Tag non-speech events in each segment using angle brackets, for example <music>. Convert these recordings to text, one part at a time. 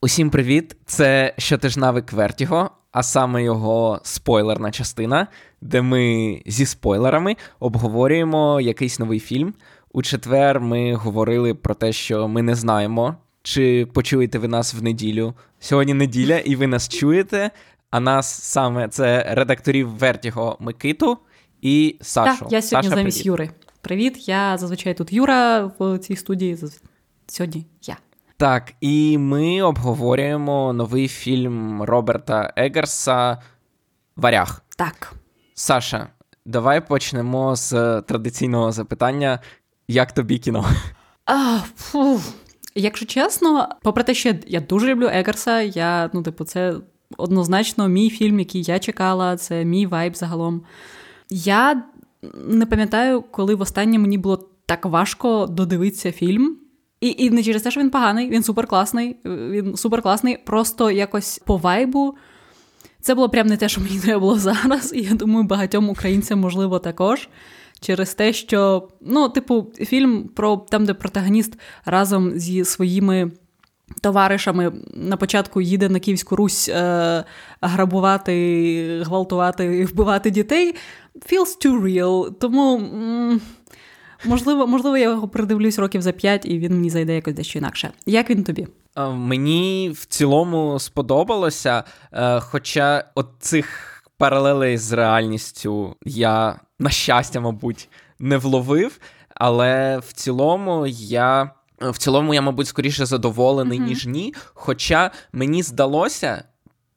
Усім привіт! Це щотижнавик Вертіго, а саме його спойлерна частина, де ми зі спойлерами обговорюємо якийсь новий фільм. У четвер ми говорили про те, що ми не знаємо, чи почуєте ви нас в неділю. Сьогодні неділя, і ви нас чуєте. А нас саме це редакторів Вертіго Микиту і Сашу. Так, Я сьогодні Саша, замість привіт. Юри. Привіт, я зазвичай тут Юра в цій студії. Сьогодні я. Так, і ми обговорюємо новий фільм Роберта Егерса Варяг. Так. Саша, давай почнемо з традиційного запитання: як тобі кіно? А, фу. Якщо чесно, попри те, що я дуже люблю Егерса, я, ну, типу, це однозначно мій фільм, який я чекала, це мій вайб загалом. Я не пам'ятаю, коли востаннє мені було так важко додивитися фільм. І і не через те, що він поганий, він суперкласний, він суперкласний, просто якось по вайбу. Це було прям не те, що мені <laughs> треба було зараз, і я думаю, багатьом українцям, можливо, також. Через те, що, ну, типу, фільм про там, де протагоніст разом зі своїми товаришами на початку їде на Київську Русь е, грабувати, гвалтувати і вбивати дітей, feels too real. Тому. М- Можливо, можливо, я його придивлюсь років за п'ять, і він мені зайде якось дещо інакше. Як він тобі? Мені в цілому сподобалося, е, хоча от цих паралелей з реальністю я, на щастя, мабуть, не вловив, але в цілому я. В цілому, я, мабуть, скоріше задоволений, mm-hmm. ніж ні. Хоча мені здалося,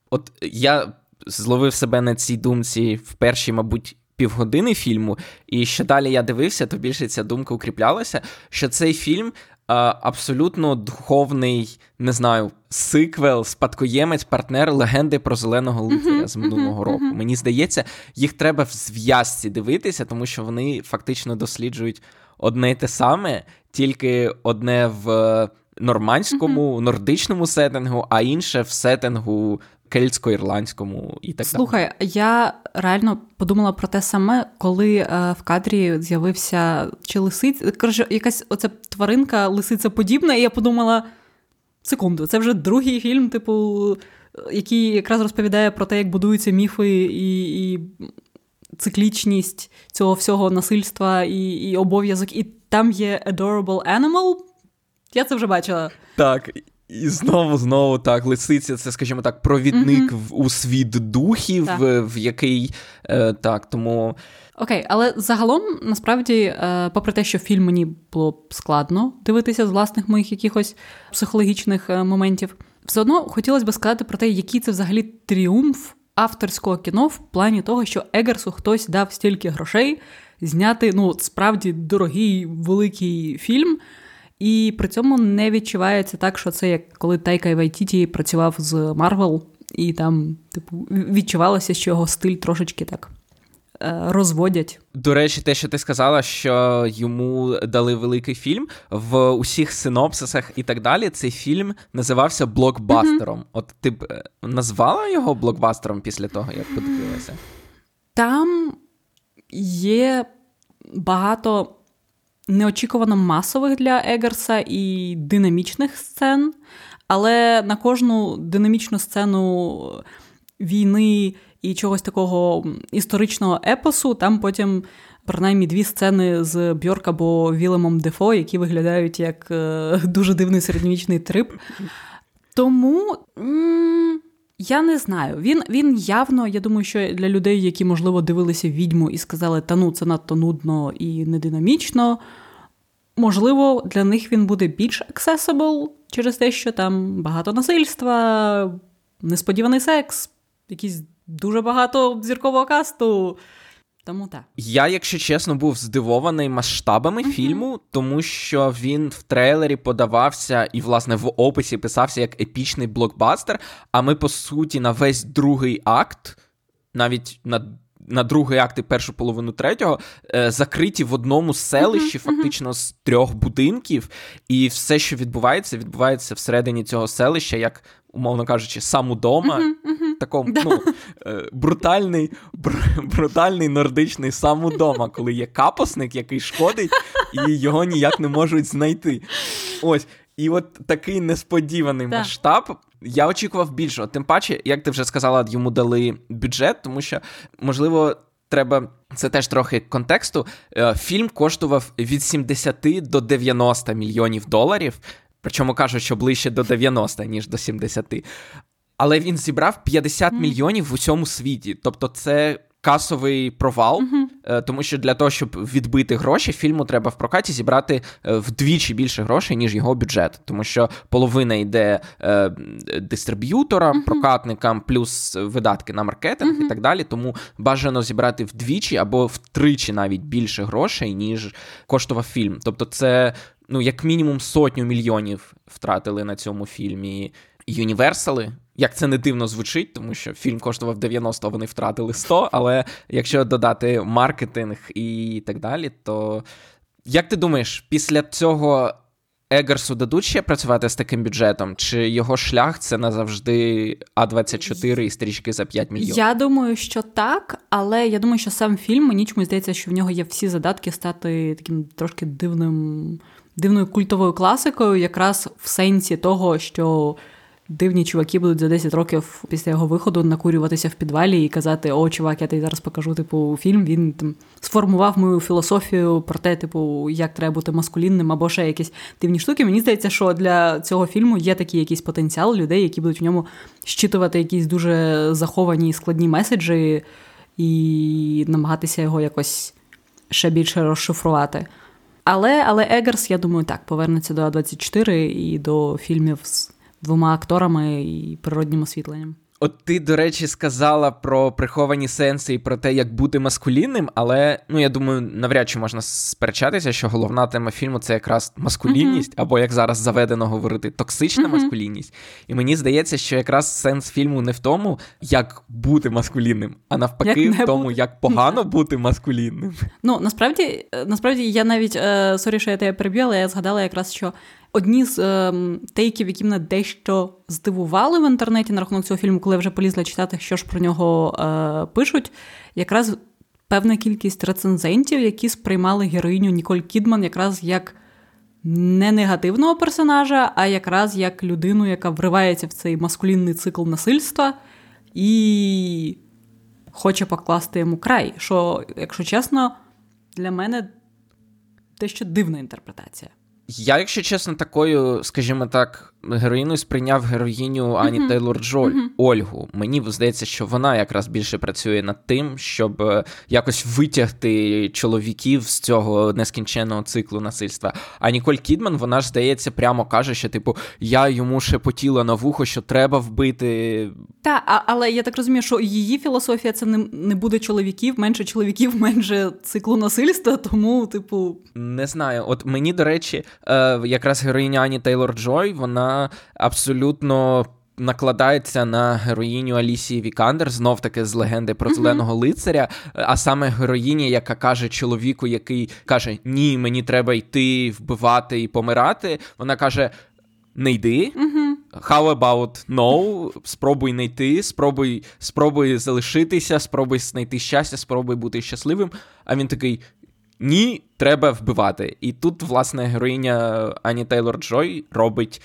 от я зловив себе на цій думці в першій, мабуть, півгодини фільму, і що далі я дивився, то більше ця думка укріплялася, що цей фільм а, абсолютно духовний, не знаю, сиквел, спадкоємець, партнер легенди про зеленого лицаря з минулого року. Мені здається, їх треба в зв'язці дивитися, тому що вони фактично досліджують одне й те саме, тільки одне в нормандському, нордичному сеттингу, а інше в сеттингу кельтсько-ірландському і так Слухай, далі. Слухай, я реально подумала про те саме, коли е, в кадрі з'явився чи лисиця, коротше, якась оця тваринка лисиця подібна, і я подумала: секунду, це вже другий фільм, типу, який якраз розповідає про те, як будуються міфи і. і... Циклічність цього всього насильства і і обов'язок, і там є Adorable Animal. Я це вже бачила. Так, і знову, знову так, лисиця, це, скажімо так, провідник mm-hmm. в, у світ духів, в, в який е, так, тому. Окей, але загалом, насправді, е, попри те, що фільм мені було складно дивитися з власних моїх якихось психологічних е, моментів, все одно хотілося б сказати про те, який це взагалі тріумф авторського кіно в плані того, що Егерсу хтось дав стільки грошей зняти ну, справді дорогий великий фільм. І при цьому не відчувається так, що це як коли Тайка Вайтіті працював з Марвел, і там, типу, відчувалося, що його стиль трошечки так е, розводять. До речі, те, що ти сказала, що йому дали великий фільм в усіх синопсисах і так далі. Цей фільм називався блокбастером. Mm-hmm. От ти б е, назвала його блокбастером після того, як подивилася? Там є багато неочікувано масових для Егерса і динамічних сцен, але на кожну динамічну сцену війни і чогось такого історичного епосу, там потім. Принаймні дві сцени з Бьорк або Вілемом Дефо, які виглядають як е, дуже дивний середньовічний трип. Тому м- я не знаю. Він він явно, я думаю, що для людей, які, можливо, дивилися відьму і сказали, та ну це надто нудно і нединамічно. Можливо, для них він буде більш accessible через те, що там багато насильства, несподіваний секс, якісь дуже багато зіркового касту. Тому так. Я, якщо чесно, був здивований масштабами uh-huh. фільму, тому що він в трейлері подавався і, власне, в описі писався як епічний блокбастер. А ми, по суті, на весь другий акт, навіть на на другий акт і першу половину третього е, закриті в одному селищі, uh-huh, фактично uh-huh. з трьох будинків, і все, що відбувається, відбувається всередині цього селища, як, умовно кажучи, сам удома. Uh-huh, такому ну, е, брутальний бр- брутальний нордичний сам удома, коли є капосник, який шкодить, і його ніяк не можуть знайти. Ось. І от такий несподіваний масштаб Я очікував більшого. Тим паче, як ти вже сказала, йому дали бюджет, тому що, можливо, треба. Це теж трохи контексту. Е, фільм коштував від 70 до 90 мільйонів доларів. Причому кажуть, що ближче до 90, ніж до 70. Але він зібрав 50 mm. мільйонів в усьому світі. Тобто, це касовий провал, uh-huh. Тому що для того, щоб відбити гроші, фільму треба в прокаті зібрати е, вдвічі більше грошей, ніж його бюджет. Тому що половина йде е, дистриб'юторам, uh-huh. прокатникам, плюс видатки на маркетинг uh-huh. і так далі. Тому бажано зібрати вдвічі або втричі навіть більше грошей, ніж коштував фільм. Тобто, це ну як мінімум сотню мільйонів втратили на цьому фільмі юніверсали. Як це не дивно звучить, тому що фільм коштував 90, вони втратили 100, але якщо додати маркетинг і так далі, то як ти думаєш, після цього Егерсу дадуть ще працювати з таким бюджетом? Чи його шлях це назавжди А24 і стрічки за 5 мільйонів? Я думаю, що так, але я думаю, що сам фільм мені чомусь здається, що в нього є всі задатки стати таким трошки дивним, дивною культовою класикою, якраз в сенсі того, що дивні чуваки будуть за 10 років після його виходу накурюватися в підвалі і казати: О, чувак, я тобі зараз покажу типу фільм. Він там сформував мою філософію про те, типу, як треба бути маскулінним або ще якісь дивні штуки. Мені здається, що для цього фільму є такий якийсь потенціал людей, які будуть в ньому щитувати якісь дуже заховані і складні меседжі і намагатися його якось ще більше розшифрувати. Але але Егерс, я думаю, так повернеться до А24 і до фільмів з двома акторами і природнім освітленням. От ти, до речі, сказала про приховані сенси і про те, як бути маскулінним, але ну я думаю, навряд чи можна сперечатися, що головна тема фільму це якраз маскулінність, uh-huh. або як зараз заведено говорити, токсична uh-huh. маскулінність. І мені здається, що якраз сенс фільму не в тому, як бути маскулінним, а навпаки, як в тому, бу... як погано бути маскулінним. Ну насправді, насправді я навіть е, sorry, що я тебе переб'ю, але я згадала якраз, що Одні з е, take ів, які мене дещо здивували в інтернеті на рахунок цього фільму, коли я вже полізла читати, що ж про нього е, пишуть, якраз певна кількість рецензентів, які сприймали героїню Ніколь Кідман якраз як не негативного персонажа, а якраз як людину, яка вривається в цей маскулінний цикл насильства і хоче покласти йому край. Що, якщо чесно, для мене дещо дивна інтерпретація. Я, якщо чесно, такою, скажімо так, героїною сприйняв героїню Ані uh-huh. Тейлор Джоль uh-huh. Ольгу. Мені здається, що вона якраз більше працює над тим, щоб е, якось витягти чоловіків з цього нескінченного циклу насильства. А Ніколь Кідман, вона ж здається, прямо каже, що типу я йому шепотіла на вухо, що треба вбити. Так, але я так розумію, що її філософія це не, не буде чоловіків, менше чоловіків, <laughs> менше циклу насильства. Тому, типу, не знаю. От мені до речі, е, якраз героїня Ані Тейлор Джой, вона абсолютно. Накладається на героїню Алісії Вікандер, знов таки з легенди про зеленого лицаря. А саме героїня, яка каже чоловіку, який каже: Ні, мені треба йти, вбивати і помирати. Вона каже: Не йди. How about no? Спробуй не йти, спробуй, спробуй залишитися, спробуй знайти щастя, спробуй бути щасливим. А він такий: Ні, треба вбивати. І тут, власне, героїня Ані Тейлор Джой робить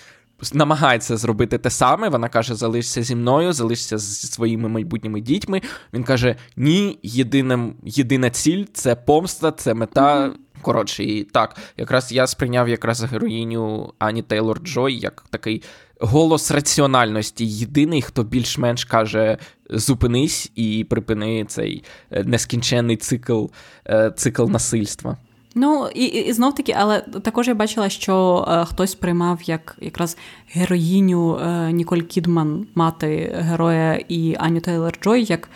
намагається зробити те саме. Вона каже: залишся зі мною, залишся зі своїми майбутніми дітьми. Він каже: Ні, єдина, єдина ціль це помста, це мета. Коротше, і так, якраз я сприйняв якраз героїню Ані Тейлор Джой як такий голос раціональності. Єдиний, хто більш-менш каже: зупинись і припини цей е, нескінченний цикл, е, цикл насильства. Ну і і, знов таки, але також я бачила, що е, хтось приймав як якраз героїню е, Ніколь Кідман, мати героя і Аню Тейлор Джой, як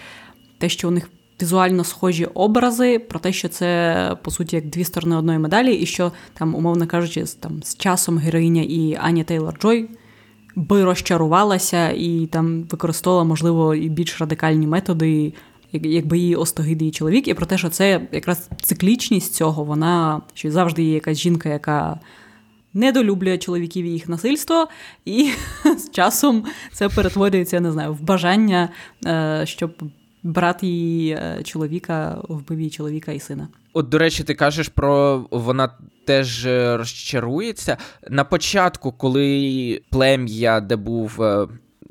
те, що у них візуально схожі образи, про те, що це по суті як дві сторони одної медалі, і що там, умовно кажучи, там з часом героїня і Аня Тейлор Джой би розчарувалася і там використовувала, можливо, і більш радикальні методи якби її остогидний чоловік, і про те, що це якраз циклічність цього, вона що завжди є якась жінка, яка недолюблює чоловіків і їх насильство, і <laughs> з часом це перетворюється, я не знаю, в бажання, е, щоб брат її е, чоловіка вбив її чоловіка і сина. От, до речі, ти кажеш про вона теж розчарується. На початку, коли плем'я, де був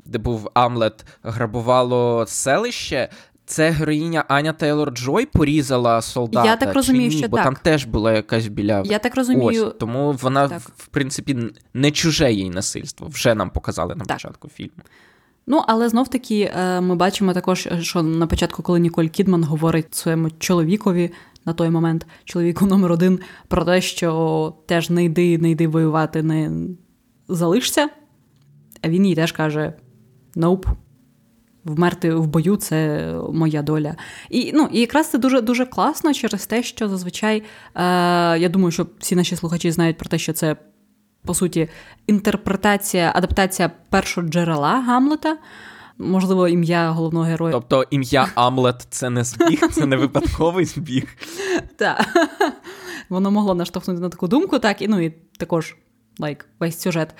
де був Амлет, грабувало селище. Це героїня Аня Тейлор Джой порізала солдата. Я так розумію, чи ні? що бо так. там теж була якась біля. Я так розумію. Ось, тому вона, Так. в принципі, не чуже їй насильство. Вже нам показали на Так. початку фільму. Ну, але знов таки е, ми бачимо також, що на початку, коли Ніколь Кідман говорить своєму чоловікові на той момент, чоловіку номер один, про те, що теж не йди, не йди воювати, не залишся. А він їй теж каже: Nope. Вмерти в бою це моя доля. І ну, і якраз це дуже дуже класно через те, що зазвичай е, я думаю, що всі наші слухачі знають про те, що це по суті інтерпретація, адаптація першого джерела Гамлета. Можливо, ім'я головного героя. Тобто ім'я Амлет це не збіг, це не випадковий збіг. <laughs> Так. Воно могло наштовхнути на таку думку, так, і ну і також like, весь сюжет. Е,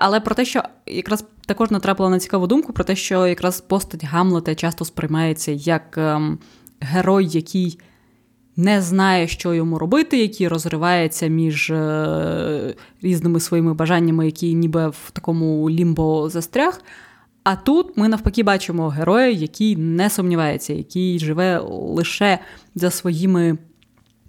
але про те, що якраз також натрапила на цікаву думку, про те, що якраз постать Гамлета часто сприймається як ем, герой, який не знає, що йому робити, який розривається між е, різними своїми бажаннями, який ніби в такому лімбо застряг. А тут ми навпаки бачимо героя, який не сумнівається, який живе лише за своїми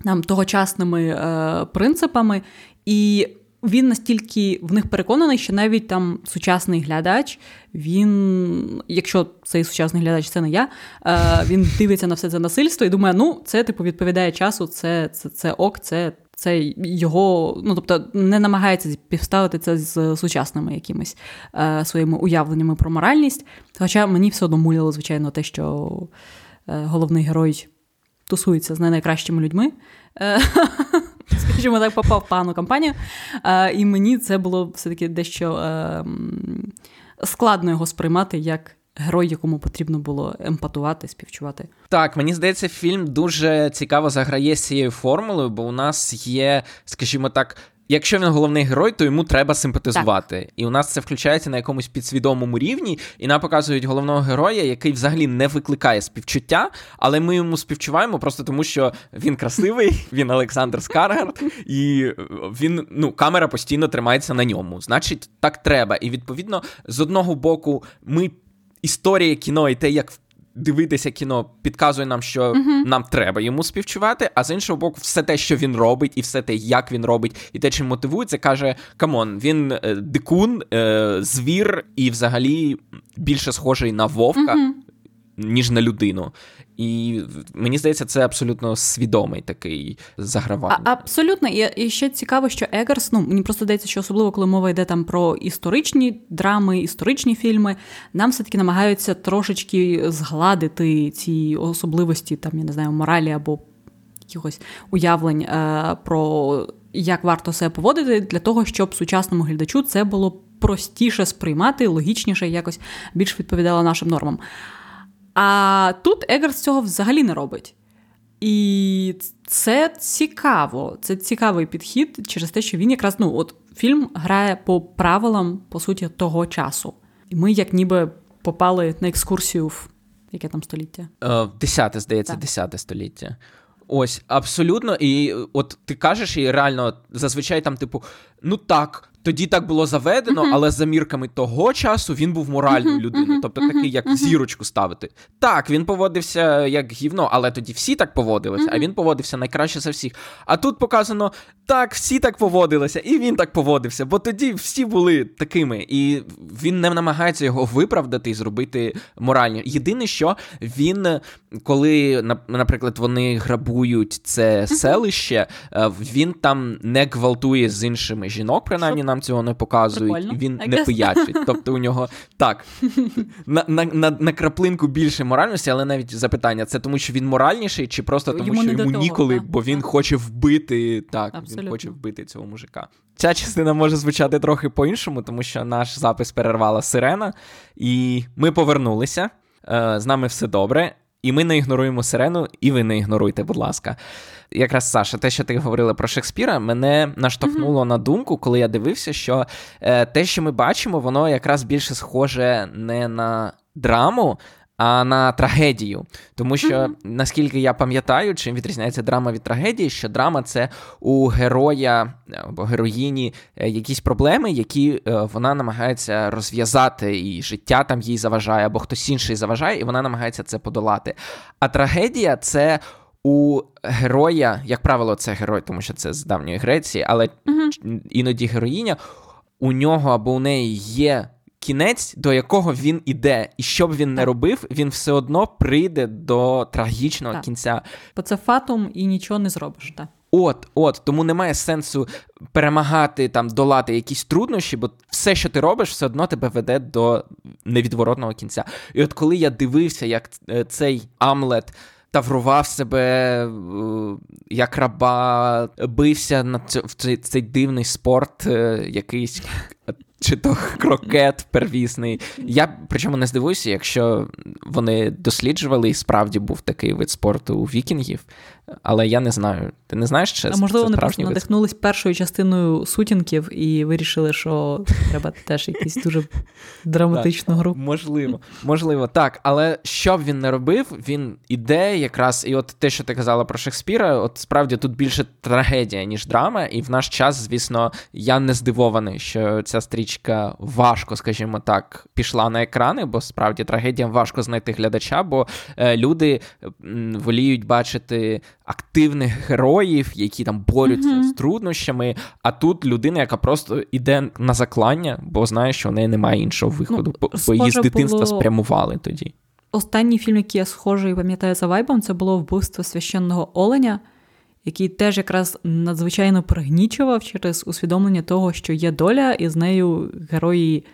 там, тогочасними е, принципами, і він настільки в них переконаний, що навіть там сучасний глядач, він, якщо цей сучасний глядач це не я, е, він дивиться на все це насильство і думає, ну, це типу відповідає часу, це, це, це ок, це. Це його, ну тобто не намагається співставити це з сучасними якимись е, своїми уявленнями про моральність. Хоча мені все одно муляло, звичайно, те, що е, головний герой тусується з найкращими людьми. <laughs> <laughs> Скажімо так, попав в погану компанію. Е, і мені це було все-таки дещо е, складно його сприймати як герой, якому потрібно було емпатувати, співчувати. Так, мені здається, фільм дуже цікаво заграє з цією формулою, бо у нас є, скажімо так. Якщо він головний герой, то йому треба симпатизувати. Так. І у нас це включається на якомусь підсвідомому рівні, і нам показують головного героя, який взагалі не викликає співчуття, але ми йому співчуваємо просто тому, що він красивий, <laughs> він Олександр Скаргард, і він ну, камера постійно тримається на ньому. Значить, так треба. І відповідно, з одного боку, ми історія кіно і те, як дивитися кіно, підказує нам, що uh-huh. нам треба йому співчувати. А з іншого боку, все те, що він робить, і все те, як він робить, і те, чим мотивується, каже: come on, він е, дикун, е, звір, і взагалі більше схожий на вовка. Uh-huh. Ніж на людину, і мені здається, це абсолютно свідомий такий загравання. А, абсолютно, і, і ще цікаво, що Егерс, ну мені просто здається, що особливо коли мова йде там про історичні драми, історичні фільми, нам все-таки намагаються трошечки згладити ці особливості, там я не знаю, моралі або якихось уявлень е, про як варто себе поводити, для того, щоб сучасному глядачу це було простіше сприймати, логічніше, якось більш відповідало нашим нормам. А тут Егерс цього взагалі не робить. І це цікаво. Це цікавий підхід через те, що він якраз ну, от фільм грає по правилам, по суті, того часу. І ми, як ніби, попали на екскурсію в яке там століття? Десяте, здається, десяте століття. Ось, абсолютно. І от ти кажеш, і реально зазвичай там, типу, ну так. Тоді так було заведено, але за мірками того часу він був моральною uh-huh, людиною, тобто такий, як зірочку ставити. Так, він поводився як гівно, але тоді всі так поводилися, а він поводився найкраще за всіх. А тут показано, так, всі так поводилися, і він так поводився, бо тоді всі були такими, і він не намагається його виправдати і зробити морально. Єдине, що він, коли, наприклад, вони грабують це селище, він там не гвалтує з іншими жінок, принаймні нам цього не показують, Прикольно. він не пиячить. Тобто у нього так <laughs> на на, на, на краплинку більше моральності, але навіть запитання: це тому, що він моральніший, чи просто тому, йому що йому того, ніколи, так, бо він так. хоче вбити так, Абсолютно. він хоче вбити цього мужика. Ця частина може звучати трохи по-іншому, тому що наш запис перервала сирена, і ми повернулися. Е, З нами все добре. І ми не ігноруємо сирену, і ви не ігноруйте, будь ласка. Якраз Саша, те, що ти говорила про Шекспіра, мене наштовхнуло mm-hmm. на думку, коли я дивився, що е, те, що ми бачимо, воно якраз більше схоже не на драму, а на трагедію. Тому що, mm-hmm. наскільки я пам'ятаю, чим відрізняється драма від трагедії, що драма це у героя або героїні е, якісь проблеми, які е, вона намагається розв'язати, і життя там їй заважає, або хтось інший заважає, і вона намагається це подолати. А трагедія це. У героя, як правило, це герой, тому що це з давньої Греції, але uh-huh. іноді героїня, у нього або у неї є кінець, до якого він іде, і що б він не робив, він все одно прийде до трагічного так. кінця. Бо це фатум і нічого не зробиш. так. От, от, тому немає сенсу перемагати там, долати якісь труднощі, бо все, що ти робиш, все одно тебе веде до невідворотного кінця. І от коли я дивився, як е, цей Амлет таврував себе е, як раба, бився на цей, цей дивний спорт, е, якийсь чи то крокет первісний. Я причому не здивуюся, якщо вони досліджували і справді був такий вид спорту у вікінгів, але я не знаю. Ти не знаєш, чи А можливо, вони просто надихнулись першою частиною сутінків і вирішили, що треба теж якусь дуже драматичну гру. Можливо, можливо, так. Але що б він не робив, він іде якраз, і от те, що ти казала про Шекспіра, от справді тут більше трагедія, ніж драма. І в наш час, звісно, я не здивований, що ця стрічка важко, скажімо так, пішла на екрани, бо справді трагедіям важко знайти глядача, бо е, люди воліють бачити активних героїв, які там борються mm-hmm. з труднощами. А тут людина, яка просто йде на заклання, бо знає, що в неї немає іншого виходу, ну, бо її з дитинства було... спрямували тоді. Останній фільм, який я схожий пам'ятаю за вайбом, це було вбивство священного оленя, який теж якраз надзвичайно пригнічував через усвідомлення того, що є доля, і з нею герої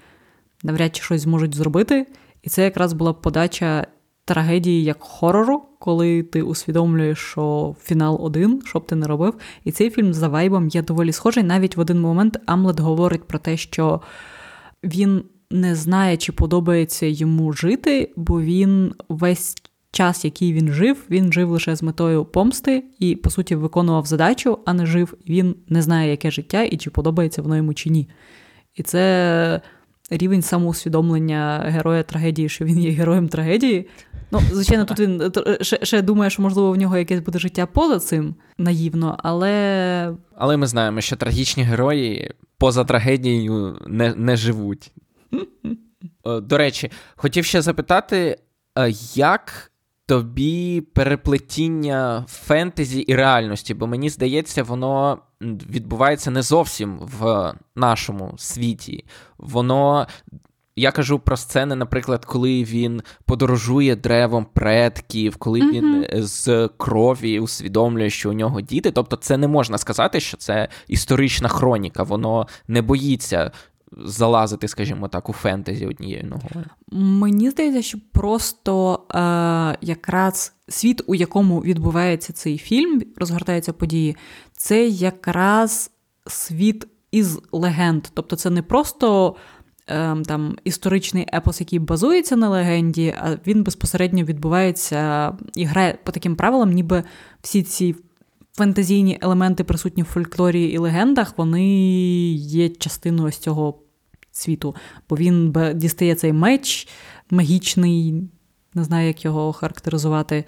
навряд чи щось зможуть зробити. І це якраз була подача трагедії як хорору, коли ти усвідомлюєш, що фінал один, що б ти не робив. І цей фільм за вайбом є доволі схожий. Навіть в один момент Амлет говорить про те, що він не знає, чи подобається йому жити, бо він весь час, який він жив, він жив лише з метою помсти і, по суті, виконував задачу, а не жив. Він не знає, яке життя і чи подобається воно йому чи ні. І це рівень самоусвідомлення героя трагедії, що він є героєм трагедії. Ну, звичайно, тут він ще, ще думає, що можливо в нього якесь буде життя поза цим наївно, але. Але ми знаємо, що трагічні герої поза трагедією не, не живуть. <laughs> До речі, хотів ще запитати, як тобі переплетіння фентезі і реальності, бо мені здається, воно відбувається не зовсім в нашому світі. Воно. Я кажу про сцени, наприклад, коли він подорожує древом предків, коли mm-hmm. він з крові усвідомлює, що у нього діти. Тобто, це не можна сказати, що це історична хроніка, воно не боїться залазити, скажімо так, у фентезі однією ногою? Мені здається, що просто е, якраз світ, у якому відбувається цей фільм, розгортаються події, це якраз світ із легенд. Тобто, це не просто. Ем, там історичний епос, який базується на легенді, а він безпосередньо відбувається і грає по таким правилам, ніби всі ці фантазійні елементи, присутні в фольклорі і легендах, вони є частиною з цього світу. Бо він дістає цей меч магічний, не знаю, як його характеризувати,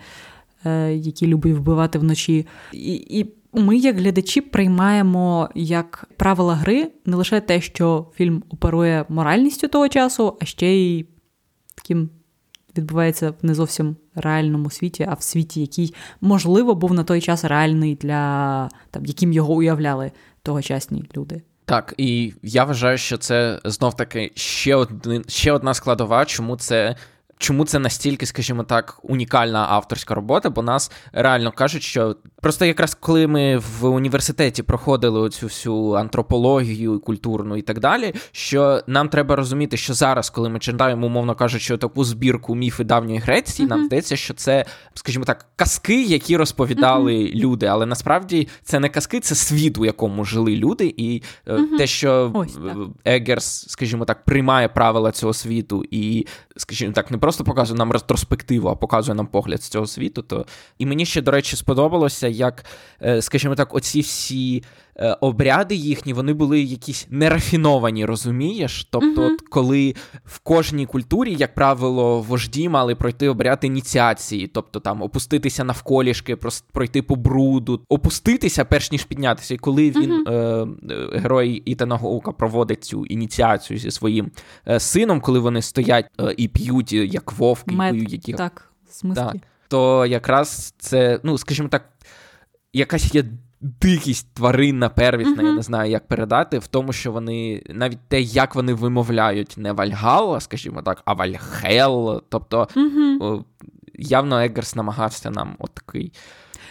е, який любить вбивати вночі. І, і ми, як глядачі, приймаємо як правила гри не лише те, що фільм оперує моральністю того часу, а ще й таким відбувається в не зовсім реальному світі, а в світі, який, можливо, був на той час реальний для там, яким його уявляли тогочасні люди. Так, і я вважаю, що це знов таки ще один ще одна складова, чому це чому це настільки, скажімо так, унікальна авторська робота, бо нас реально кажуть, що просто якраз коли ми в університеті проходили цю всю антропологію культурну і так далі, що нам треба розуміти, що зараз, коли ми читаємо, умовно кажучи, таку збірку міфи давньої Греції, mm-hmm. нам здається, що це, скажімо так, казки, які розповідали mm-hmm. люди, але насправді це не казки, це світ, у якому жили люди, і mm-hmm. те, що Ось, Егерс, скажімо так, приймає правила цього світу, і, скажімо так, не просто показує нам ретроспективу, а показує нам погляд з цього світу. То... І мені ще, до речі, сподобалося, як, е, скажімо так, оці всі обряди їхні вони були якісь нерафіновані, розумієш? Тобто, uh-huh. коли в кожній культурі, як правило, вожді мали пройти обряд ініціації, тобто там опуститися навколішки, пройти по бруду, опуститися перш ніж піднятися. І коли він, uh-huh. е, герой Ітана Гоука, проводить цю ініціацію зі своїм е, сином, коли вони стоять е, і п'ють як вовки, Мед, які... так, так, то якраз це, ну скажімо так, якась є дикість тваринна, первісна, uh-huh. я не знаю, як передати, в тому, що вони навіть те, як вони вимовляють, не Вальгалла, скажімо так, а Вальхел. Тобто uh-huh. явно Еггерс намагався нам от такий.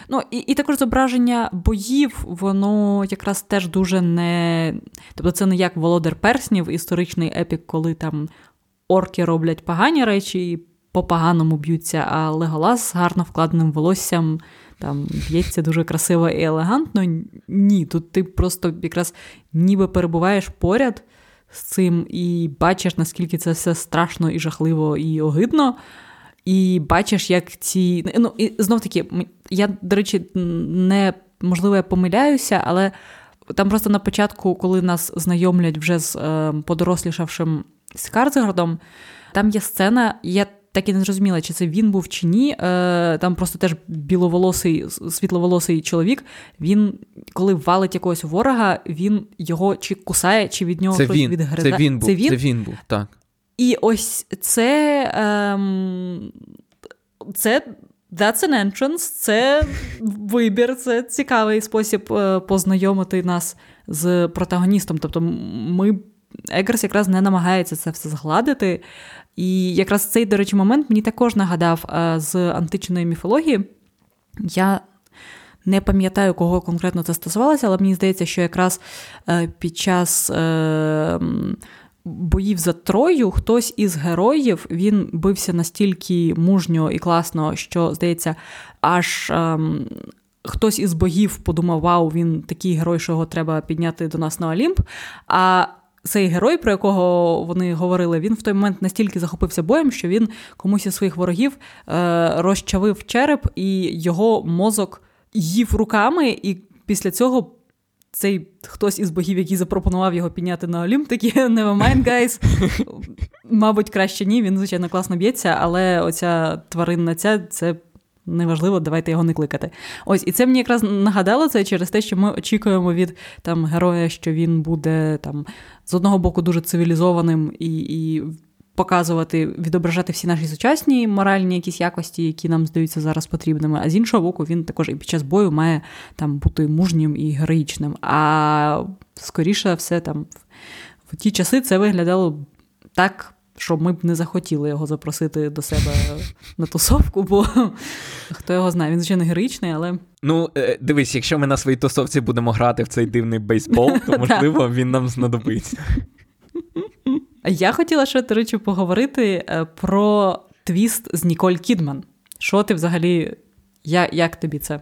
Ну, і і також зображення боїв, воно якраз теж дуже не. Тобто, це не як Володар Перснів, історичний епік, коли там орки роблять погані речі і по-поганому б'ються, а Леголас з гарно вкладеним волоссям там б'ється дуже красиво і елегантно. Ні, тут ти просто якраз ніби перебуваєш поряд з цим і бачиш, наскільки це все страшно і жахливо і огидно. І бачиш, як ці. Ну, і знов таки, я, до речі, не можливо, я помиляюся, але там просто на початку, коли нас знайомлять вже з е, подорослішавшим Скарцгардом, там є сцена, я так і не зрозуміла, чи це він був чи ні. Е, Там просто теж біловолосий, світловолосий чоловік. Він, коли валить якогось ворога, він його чи кусає, чи від нього це щось він, відгризе. Це він був. Це він? Це він був, так. І ось це. Ем, це That's an entrance, це вибір, це цікавий спосіб е, познайомити нас з протагоністом. Тобто, ми Егерс якраз не намагається це все згладити. І якраз цей, до речі, момент мені також нагадав е, з античної міфології. Я не пам'ятаю, кого конкретно це стосувалося, але мені здається, що якраз е, під час е, боїв за Трою хтось із героїв він бився настільки мужньо і класно, що, здається, аж. Ем, хтось із богів подумав, вау, він такий герой, що його треба підняти до нас на Олімп. А цей герой, про якого вони говорили, він в той момент настільки захопився боєм, що він комусь із своїх ворогів е, розчавив череп, і його мозок їв руками, і після цього. Цей хтось із богів, який запропонував його підняти на Олімп, такі <laughs> never mind, guys. <laughs> Мабуть, краще ні. Він, звичайно, класно б'ється, але оця тваринна ця це неважливо, давайте його не кликати. Ось, і це мені якраз нагадало це через те, що ми очікуємо від там героя, що він буде там з одного боку дуже цивілізованим і. і Показувати, відображати всі наші сучасні моральні якісь якості, які нам здаються зараз потрібними. А з іншого боку, він також і під час бою має там бути мужнім і героїчним. А скоріше все там в ті часи це виглядало так що ми б не захотіли його запросити до себе на тусовку, бо хто його знає, він звичайно героїчний, але. Ну, е, дивись, якщо ми на своїй тусовці будемо грати в цей дивний бейсбол, то <laughs> можливо він нам знадобиться. Я хотіла ще, до речі, поговорити е, про твіст з Ніколь Кідман. Що ти взагалі, я, як тобі це?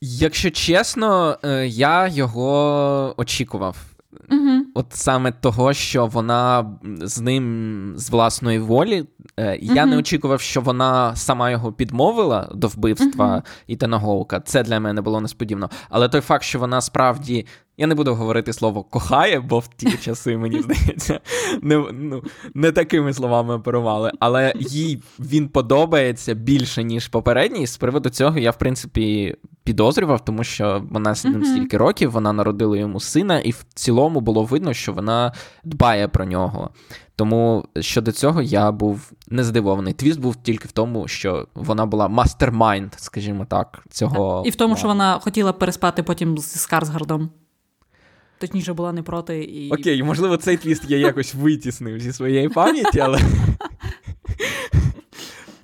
Якщо чесно, е, я його очікував. Угу. От саме того, що вона з ним з власної волі. Е, я угу. не очікував, що вона сама його підмовила до вбивства. Ітана Гоука. Це для мене було несподівано. Але той факт, що вона справді я не буду говорити слово кохає, бо в ті часи, мені здається, не ну, не такими словами оперували. Але їй він подобається більше, ніж попередній. З приводу цього я, в принципі, підозрював, тому що вона з ним стільки років, вона народила йому сина, і в цілому було видно, що вона дбає про нього. Тому щодо цього я був не здивований. Твіст був тільки в тому, що вона була mastermind, скажімо так, цього. І в тому, що вона хотіла переспати потім з Скарсгардом. Точніше, була не проти. і... Окей, можливо, цей твіст я якось витіснив зі своєї пам'яті, але. <laughs>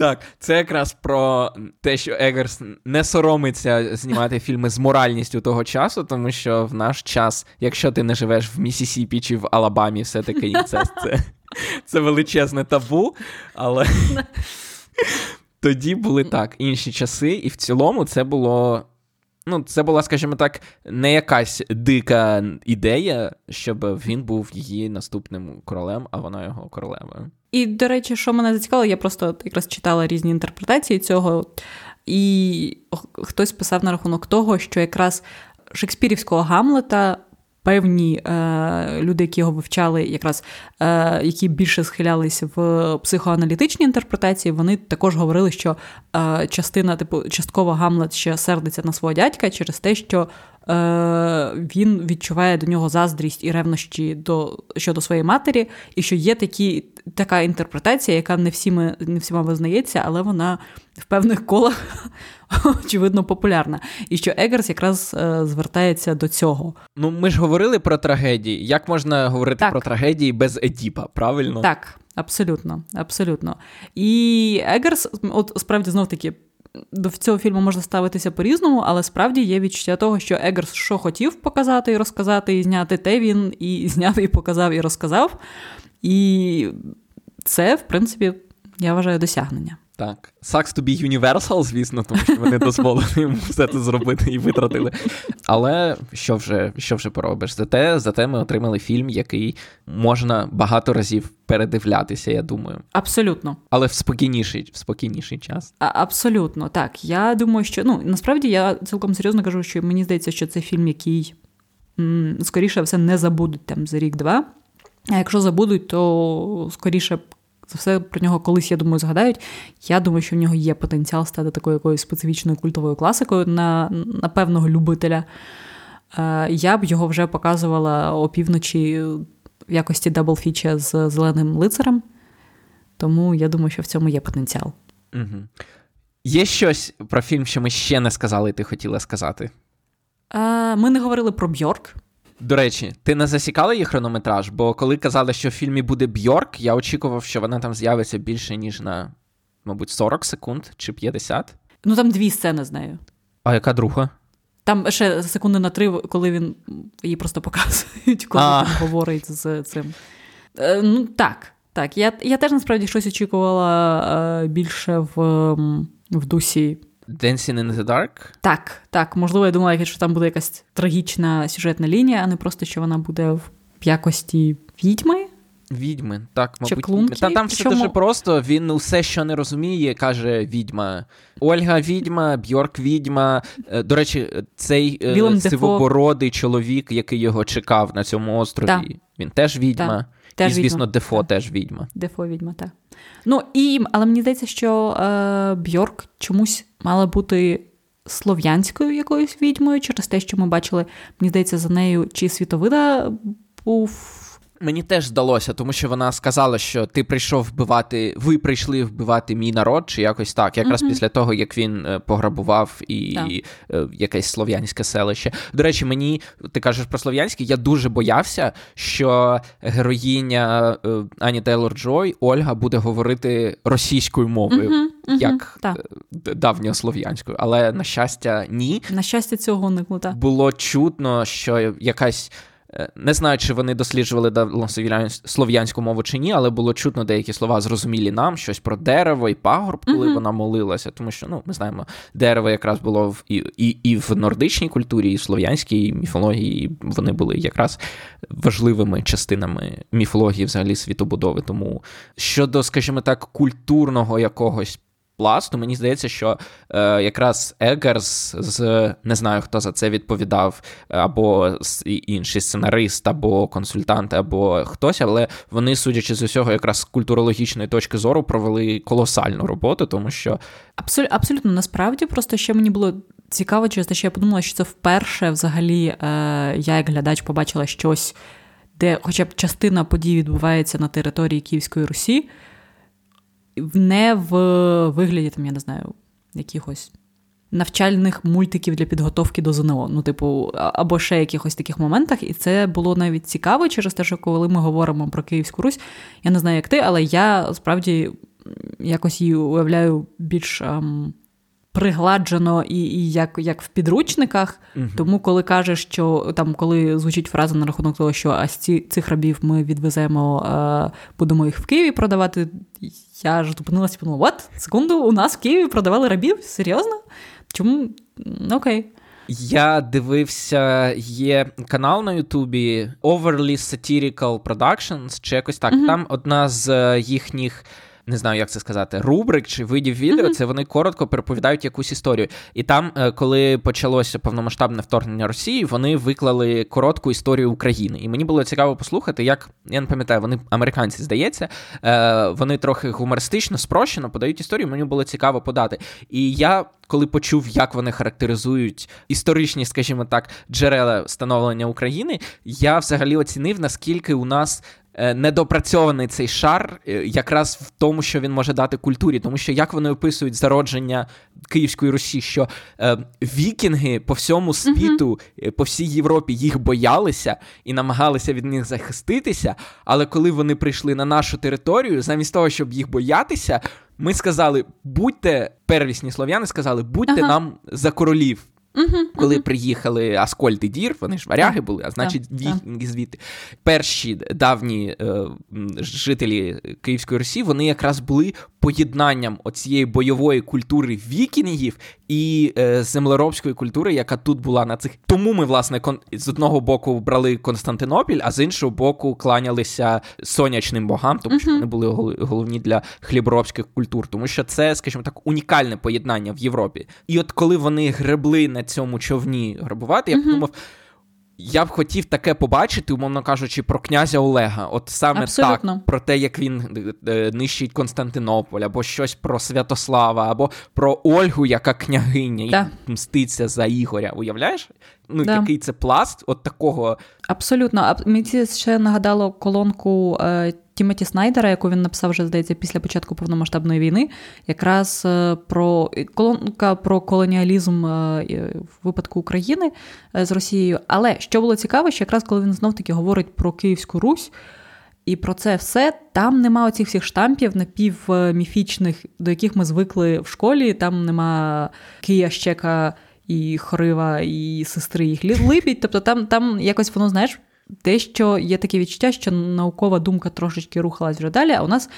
Так, це якраз про те, що Егерс не соромиться знімати фільми з моральністю того часу, тому що в наш час, якщо ти не живеш в Місісіпі чи в Алабамі, все-таки інцест це, це величезне табу, але тоді були так інші часи, і в цілому це було Ну, це була, скажімо так, не якась дика ідея, щоб він був її наступним королем, а вона його королевою. І, до речі, що мене зацікавило, я просто якраз читала різні інтерпретації цього, і хтось писав на рахунок того, що якраз Шекспірівського Гамлета певні е, люди, які його вивчали, якраз е, які більше схилялись в психоаналітичній інтерпретації, вони також говорили, що е, частина, типу, частково Гамлет ще сердиться на свого дядька через те, що він відчуває до нього заздрість і ревнощі до, щодо своєї матері, і що є такі. Така інтерпретація, яка не всіми не всіма визнається, але вона в певних колах <laughs> очевидно популярна. І що Егерс якраз е, звертається до цього. Ну, ми ж говорили про трагедії. Як можна говорити так. про трагедії без Едіпа, правильно? Так, абсолютно. абсолютно. І Егерс, от справді знов таки. До цього фільму можна ставитися по-різному, але справді є відчуття того, що Егерс що хотів показати і розказати, і зняти, те він і <laughs> зняв, і показав, і розказав. І це, в принципі, я вважаю досягнення. Так. Sucks to be universal, звісно, тому що вони дозволили йому все це зробити і витратили. Але що вже що вже поробиш? Зате, зате ми отримали фільм, який можна багато разів передивлятися, я думаю. Абсолютно. Але в спокійніший в спокійніший час. А, Абсолютно, так. Я думаю, що ну насправді я цілком серйозно кажу, що мені здається, що це фільм, який м- скоріше все не забудуть там за рік-два. А якщо забудуть, то скоріше за все про нього колись, я думаю, згадають. Я думаю, що в нього є потенціал стати такою якоюсь специфічною культовою класикою на, на певного любителя. Е, я б його вже показувала опівночі в якості даблфіча з зеленим лицарем. Тому я думаю, що в цьому є потенціал. Угу. Є щось про фільм, що ми ще не сказали, і ти хотіла сказати? Е, ми не говорили про Бьорк. До речі, ти не засікала її хронометраж? Бо коли казали, що в фільмі буде Бьорк, я очікував, що вона там з'явиться більше, ніж на, мабуть, 40 секунд чи 50. Ну там дві сцени з нею. А яка друга? Там ще секунди на три, коли він її просто показують, коли він говорить з цим. Е, ну, так. Так, я я теж насправді щось очікувала е, більше в в дусі Dancing in the Dark? Так, так. Можливо, я думала, що там буде якась трагічна сюжетна лінія, а не просто що вона буде в якості відьми. Відьми, так, мабуть. Клунки? Та там все Чому? дуже просто. Він усе, що не розуміє, каже відьма. Ольга відьма, Бьорк відьма. Е, до речі, цей е, Вілем сивобородий Дефо. чоловік, який його чекав на цьому острові, та. він теж відьма. Та. Теж І, звісно, відьма. Дефо так. теж відьма. Дефо відьма, так. Ну, і, але мені здається, що е, Бьорк чомусь мала бути слов'янською якоюсь відьмою через те, що ми бачили, мені здається, за нею чи світовида був Мені теж здалося, тому що вона сказала, що ти прийшов вбивати, ви прийшли вбивати мій народ, чи якось так, якраз mm-hmm. після того, як він е, пограбував і, і е, якесь слов'янське селище. До речі, мені ти кажеш про слов'янське, я дуже боявся, що героїня е, Ані Тейлор Джой Ольга буде говорити російською мовою, mm-hmm. як mm-hmm. давньослов'янською. Але на щастя, ні. На щастя, цього уникло, було чутно, що якась. Е, не знаю, чи вони досліджували слов'янську мову чи ні, але було чутно деякі слова зрозумілі нам, щось про дерево і пагорб, коли uh-huh. вона молилася. Тому що ну, ми знаємо, дерево якраз було в і, і, і в нордичній культурі, і в слов'янській міфології, і вони були якраз важливими частинами міфології взагалі світобудови. Тому щодо, скажімо так, культурного якогось пласту, мені здається, що е, якраз Егерс з не знаю, хто за це відповідав, або інший сценарист, або консультант, або хтось, але вони, судячи з усього, якраз з культурологічної точки зору провели колосальну роботу, тому що абсолютно абсолютно насправді просто ще мені було. Цікаво, через те, що я подумала, що це вперше взагалі е, я, як глядач, побачила щось, де хоча б частина подій відбувається на території Київської Русі, не в вигляді, там, я не знаю, якихось навчальних мультиків для підготовки до ЗНО. Ну, типу, або ще якихось таких моментах. І це було навіть цікаво через те, що коли ми говоримо про Київську Русь, я не знаю, як ти, але я справді якось її уявляю більш. Ам, пригладжено і і як як в підручниках. uh Тому, коли кажеш, що там, коли звучить фраза на рахунок того, що а ці, цих рабів ми відвеземо, е, будемо їх в Києві продавати, я ж зупинилася і подумала, от, секунду, у нас в Києві продавали рабів? Серйозно? Чому? Окей. Я дивився, є канал на Ютубі Overly Satirical Productions, чи якось так. Mm-hmm. Там одна з їхніх не знаю, як це сказати, рубрик чи видів відео, mm-hmm. це вони коротко переповідають якусь історію. І там, е, коли почалося повномасштабне вторгнення Росії, вони виклали коротку історію України. І мені було цікаво послухати, як я не пам'ятаю, вони американці здається, е, вони трохи гумористично, спрощено подають історію. Мені було цікаво подати. І я. Коли почув, як вони характеризують історичні, скажімо так, джерела становлення України, я взагалі оцінив, наскільки у нас недопрацьований цей шар, е, якраз в тому, що він може дати культурі, тому що як вони описують зародження Київської Русі, що е, вікінги по всьому світу, mm-hmm. по всій Європі їх боялися і намагалися від них захиститися. Але коли вони прийшли на нашу територію, замість того, щоб їх боятися, ми сказали: будьте первісні слов'яни, сказали, будьте ага. нам за королів. Коли приїхали Аскольд і Дір, вони ж варяги були, а значить, вікінги звідти. Перші давні е, жителі Київської Росії вони якраз були поєднанням оцієї бойової культури вікінгів і е, землеробської культури, яка тут була на цих. Тому ми, власне, кон... з одного боку брали Константинопіль, а з іншого боку, кланялися сонячним богам, тому що вони були головні для хліборобських культур, тому що це, скажімо так, унікальне поєднання в Європі. І от коли вони гребли на цьому човні грабувати, я подумав. Я б хотів таке побачити, умовно кажучи, про князя Олега. От саме Абсолютно. так, про те, як він е, е, нищить Константинополь, або щось про Святослава, або про Ольгу, яка княгиня, да. і мститься за Ігоря. Уявляєш? Ну, да. який це пласт от такого. Абсолютно. Мені це ще нагадало колонку. Тімоті Снайдера, яку він написав вже здається після початку повномасштабної війни, якраз е, про колонка про колоніалізм е, в випадку України е, з Росією. Але що було цікаво, що якраз коли він знов таки говорить про Київську Русь. І про це все там нема оцих всіх штампів напівміфічних, до яких ми звикли в школі. Там нема Кия Щека і Хорива, і сестри їх липіть. Тобто там там якось воно, знаєш, те, що є таке відчуття, що наукова думка трошечки рухалась вже далі, а у нас,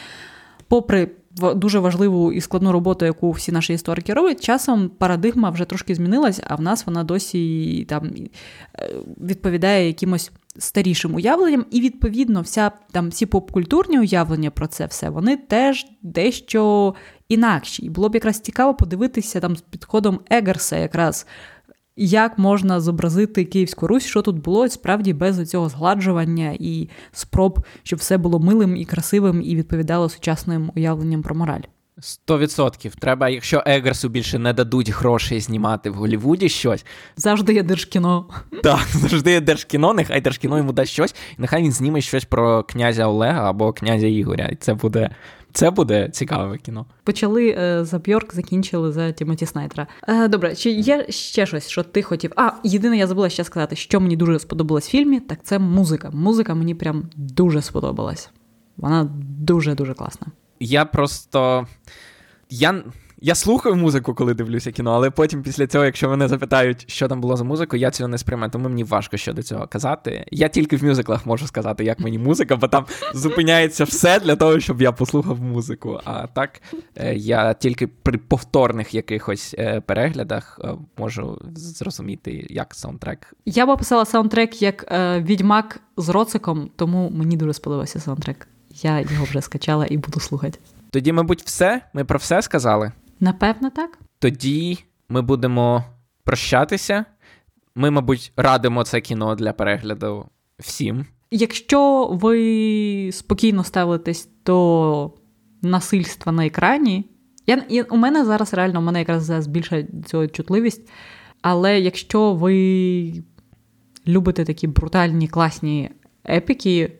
попри дуже важливу і складну роботу, яку всі наші історики роблять, часом парадигма вже трошки змінилась, а в нас вона досі там е, відповідає якимось старішим уявленням, і, відповідно, вся там всі попкультурні уявлення про це все, вони теж дещо інакші. І було б якраз цікаво подивитися там з підходом Егерса, якраз як можна зобразити Київську Русь, що тут було справді без цього згладжування і спроб, щоб все було милим і красивим і відповідало сучасним уявленням про мораль. Сто відсотків. Треба, якщо Егерсу більше не дадуть грошей знімати в Голівуді щось. Завжди є держкіно. Так, <laughs> завжди є держкіно, нехай держкіно йому дасть щось, і нехай він зніме щось про князя Олега або князя Ігоря. І це буде це буде цікаве кіно. Почали е, за Бьорк, закінчили за Тімоті Снайдера. Е, добре, чи є ще щось, що ти хотів? А, єдине, я забула ще сказати, що мені дуже сподобалось в фільмі, так це музика. Музика мені прям дуже сподобалась. Вона дуже-дуже класна. Я просто. Я я слухаю музику, коли дивлюся кіно, але потім після цього, якщо мене запитають, що там було за музику, я цього не сприймаю, тому мені важко щодо цього казати. Я тільки в мюзиклах можу сказати, як мені музика, бо там зупиняється все для того, щоб я послухав музику. А так е, я тільки при повторних якихось е, переглядах е, можу зрозуміти, як саундтрек. Я б описала саундтрек як відьмак з роциком, тому мені дуже сподобався саундтрек. Я його вже скачала і буду слухати. Тоді, мабуть, все. Ми про все сказали. Напевно, так. Тоді ми будемо прощатися. Ми, мабуть, радимо це кіно для перегляду всім. Якщо ви спокійно ставитесь до насильства на екрані, я, я, у мене зараз реально у мене якраз зараз більша цього чутливість. Але якщо ви любите такі брутальні, класні епіки,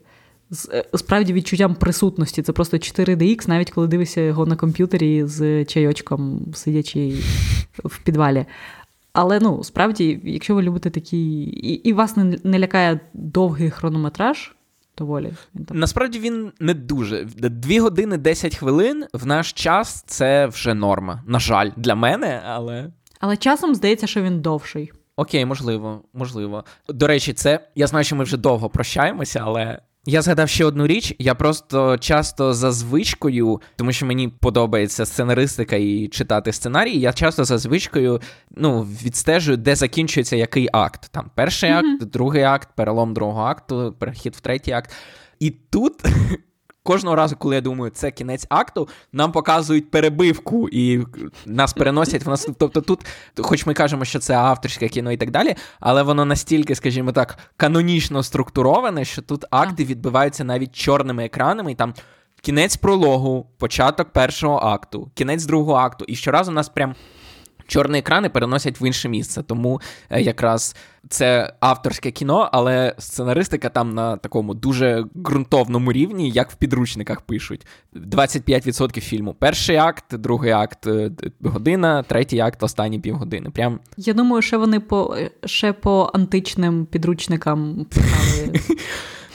з е, справді відчуттям присутності. Це просто 4DX, навіть коли дивишся його на комп'ютері з чайочком, сидячи в підвалі. Але ну, справді, якщо ви любите такі. І і вас не, не лякає довгий хронометраж. Доволі. Він там... Насправді він не дуже. Дві години 10 хвилин в наш час це вже норма. На жаль, для мене, але. Але часом здається, що він довший. Окей, можливо, можливо. До речі, це я знаю, що ми вже довго прощаємося, але Я згадав ще одну річ. Я просто часто за звичкою, тому що мені подобається сценаристика і читати сценарії. Я часто за звичкою ну, відстежую, де закінчується який акт. Там перший mm-hmm. акт, другий акт, перелом другого акту, перехід в третій акт. І тут <laughs> Кожного разу, коли я думаю, це кінець акту, нам показують перебивку і нас переносять в нас. Тобто тут, хоч ми кажемо, що це авторське кіно і так далі, але воно настільки, скажімо так, канонічно структуроване, що тут акти відбиваються навіть чорними екранами, і там кінець прологу, початок першого акту, кінець другого акту. І щоразу нас прям чорні екрани переносять в інше місце. Тому е, якраз це авторське кіно, але сценаристика там на такому дуже ґрунтовному рівні, як в підручниках пишуть. 25% фільму. Перший акт, другий акт е, година, третій акт останні півгодини. Прям... Я думаю, що вони по ще по античним підручникам писали. <laughs>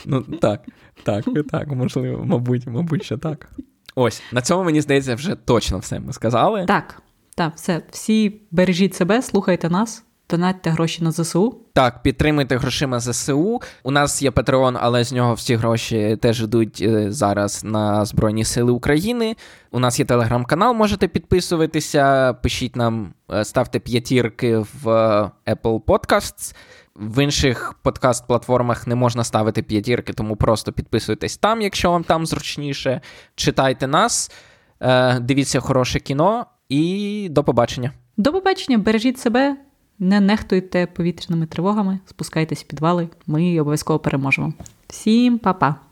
Ну так, так, так, можливо, мабуть, мабуть, що так. Ось на цьому мені здається, вже точно все ми сказали. Так. Так, все, всі бережіть себе, слухайте нас. Донатьте гроші на ЗСУ. Так, підтримуйте грошима ЗСУ. У нас є Патреон, але з нього всі гроші теж йдуть е, зараз на Збройні Сили України. У нас є телеграм-канал, можете підписуватися. Пишіть нам, е, ставте п'ятірки в е, Apple Podcasts. В інших подкаст-платформах не можна ставити п'ятірки, тому просто підписуйтесь там, якщо вам там зручніше. Читайте нас, дивіться хороше кіно. І до побачення. До побачення, бережіть себе, не нехтуйте повітряними тривогами, спускайтесь в підвали. Ми обов'язково переможемо. Всім па-па!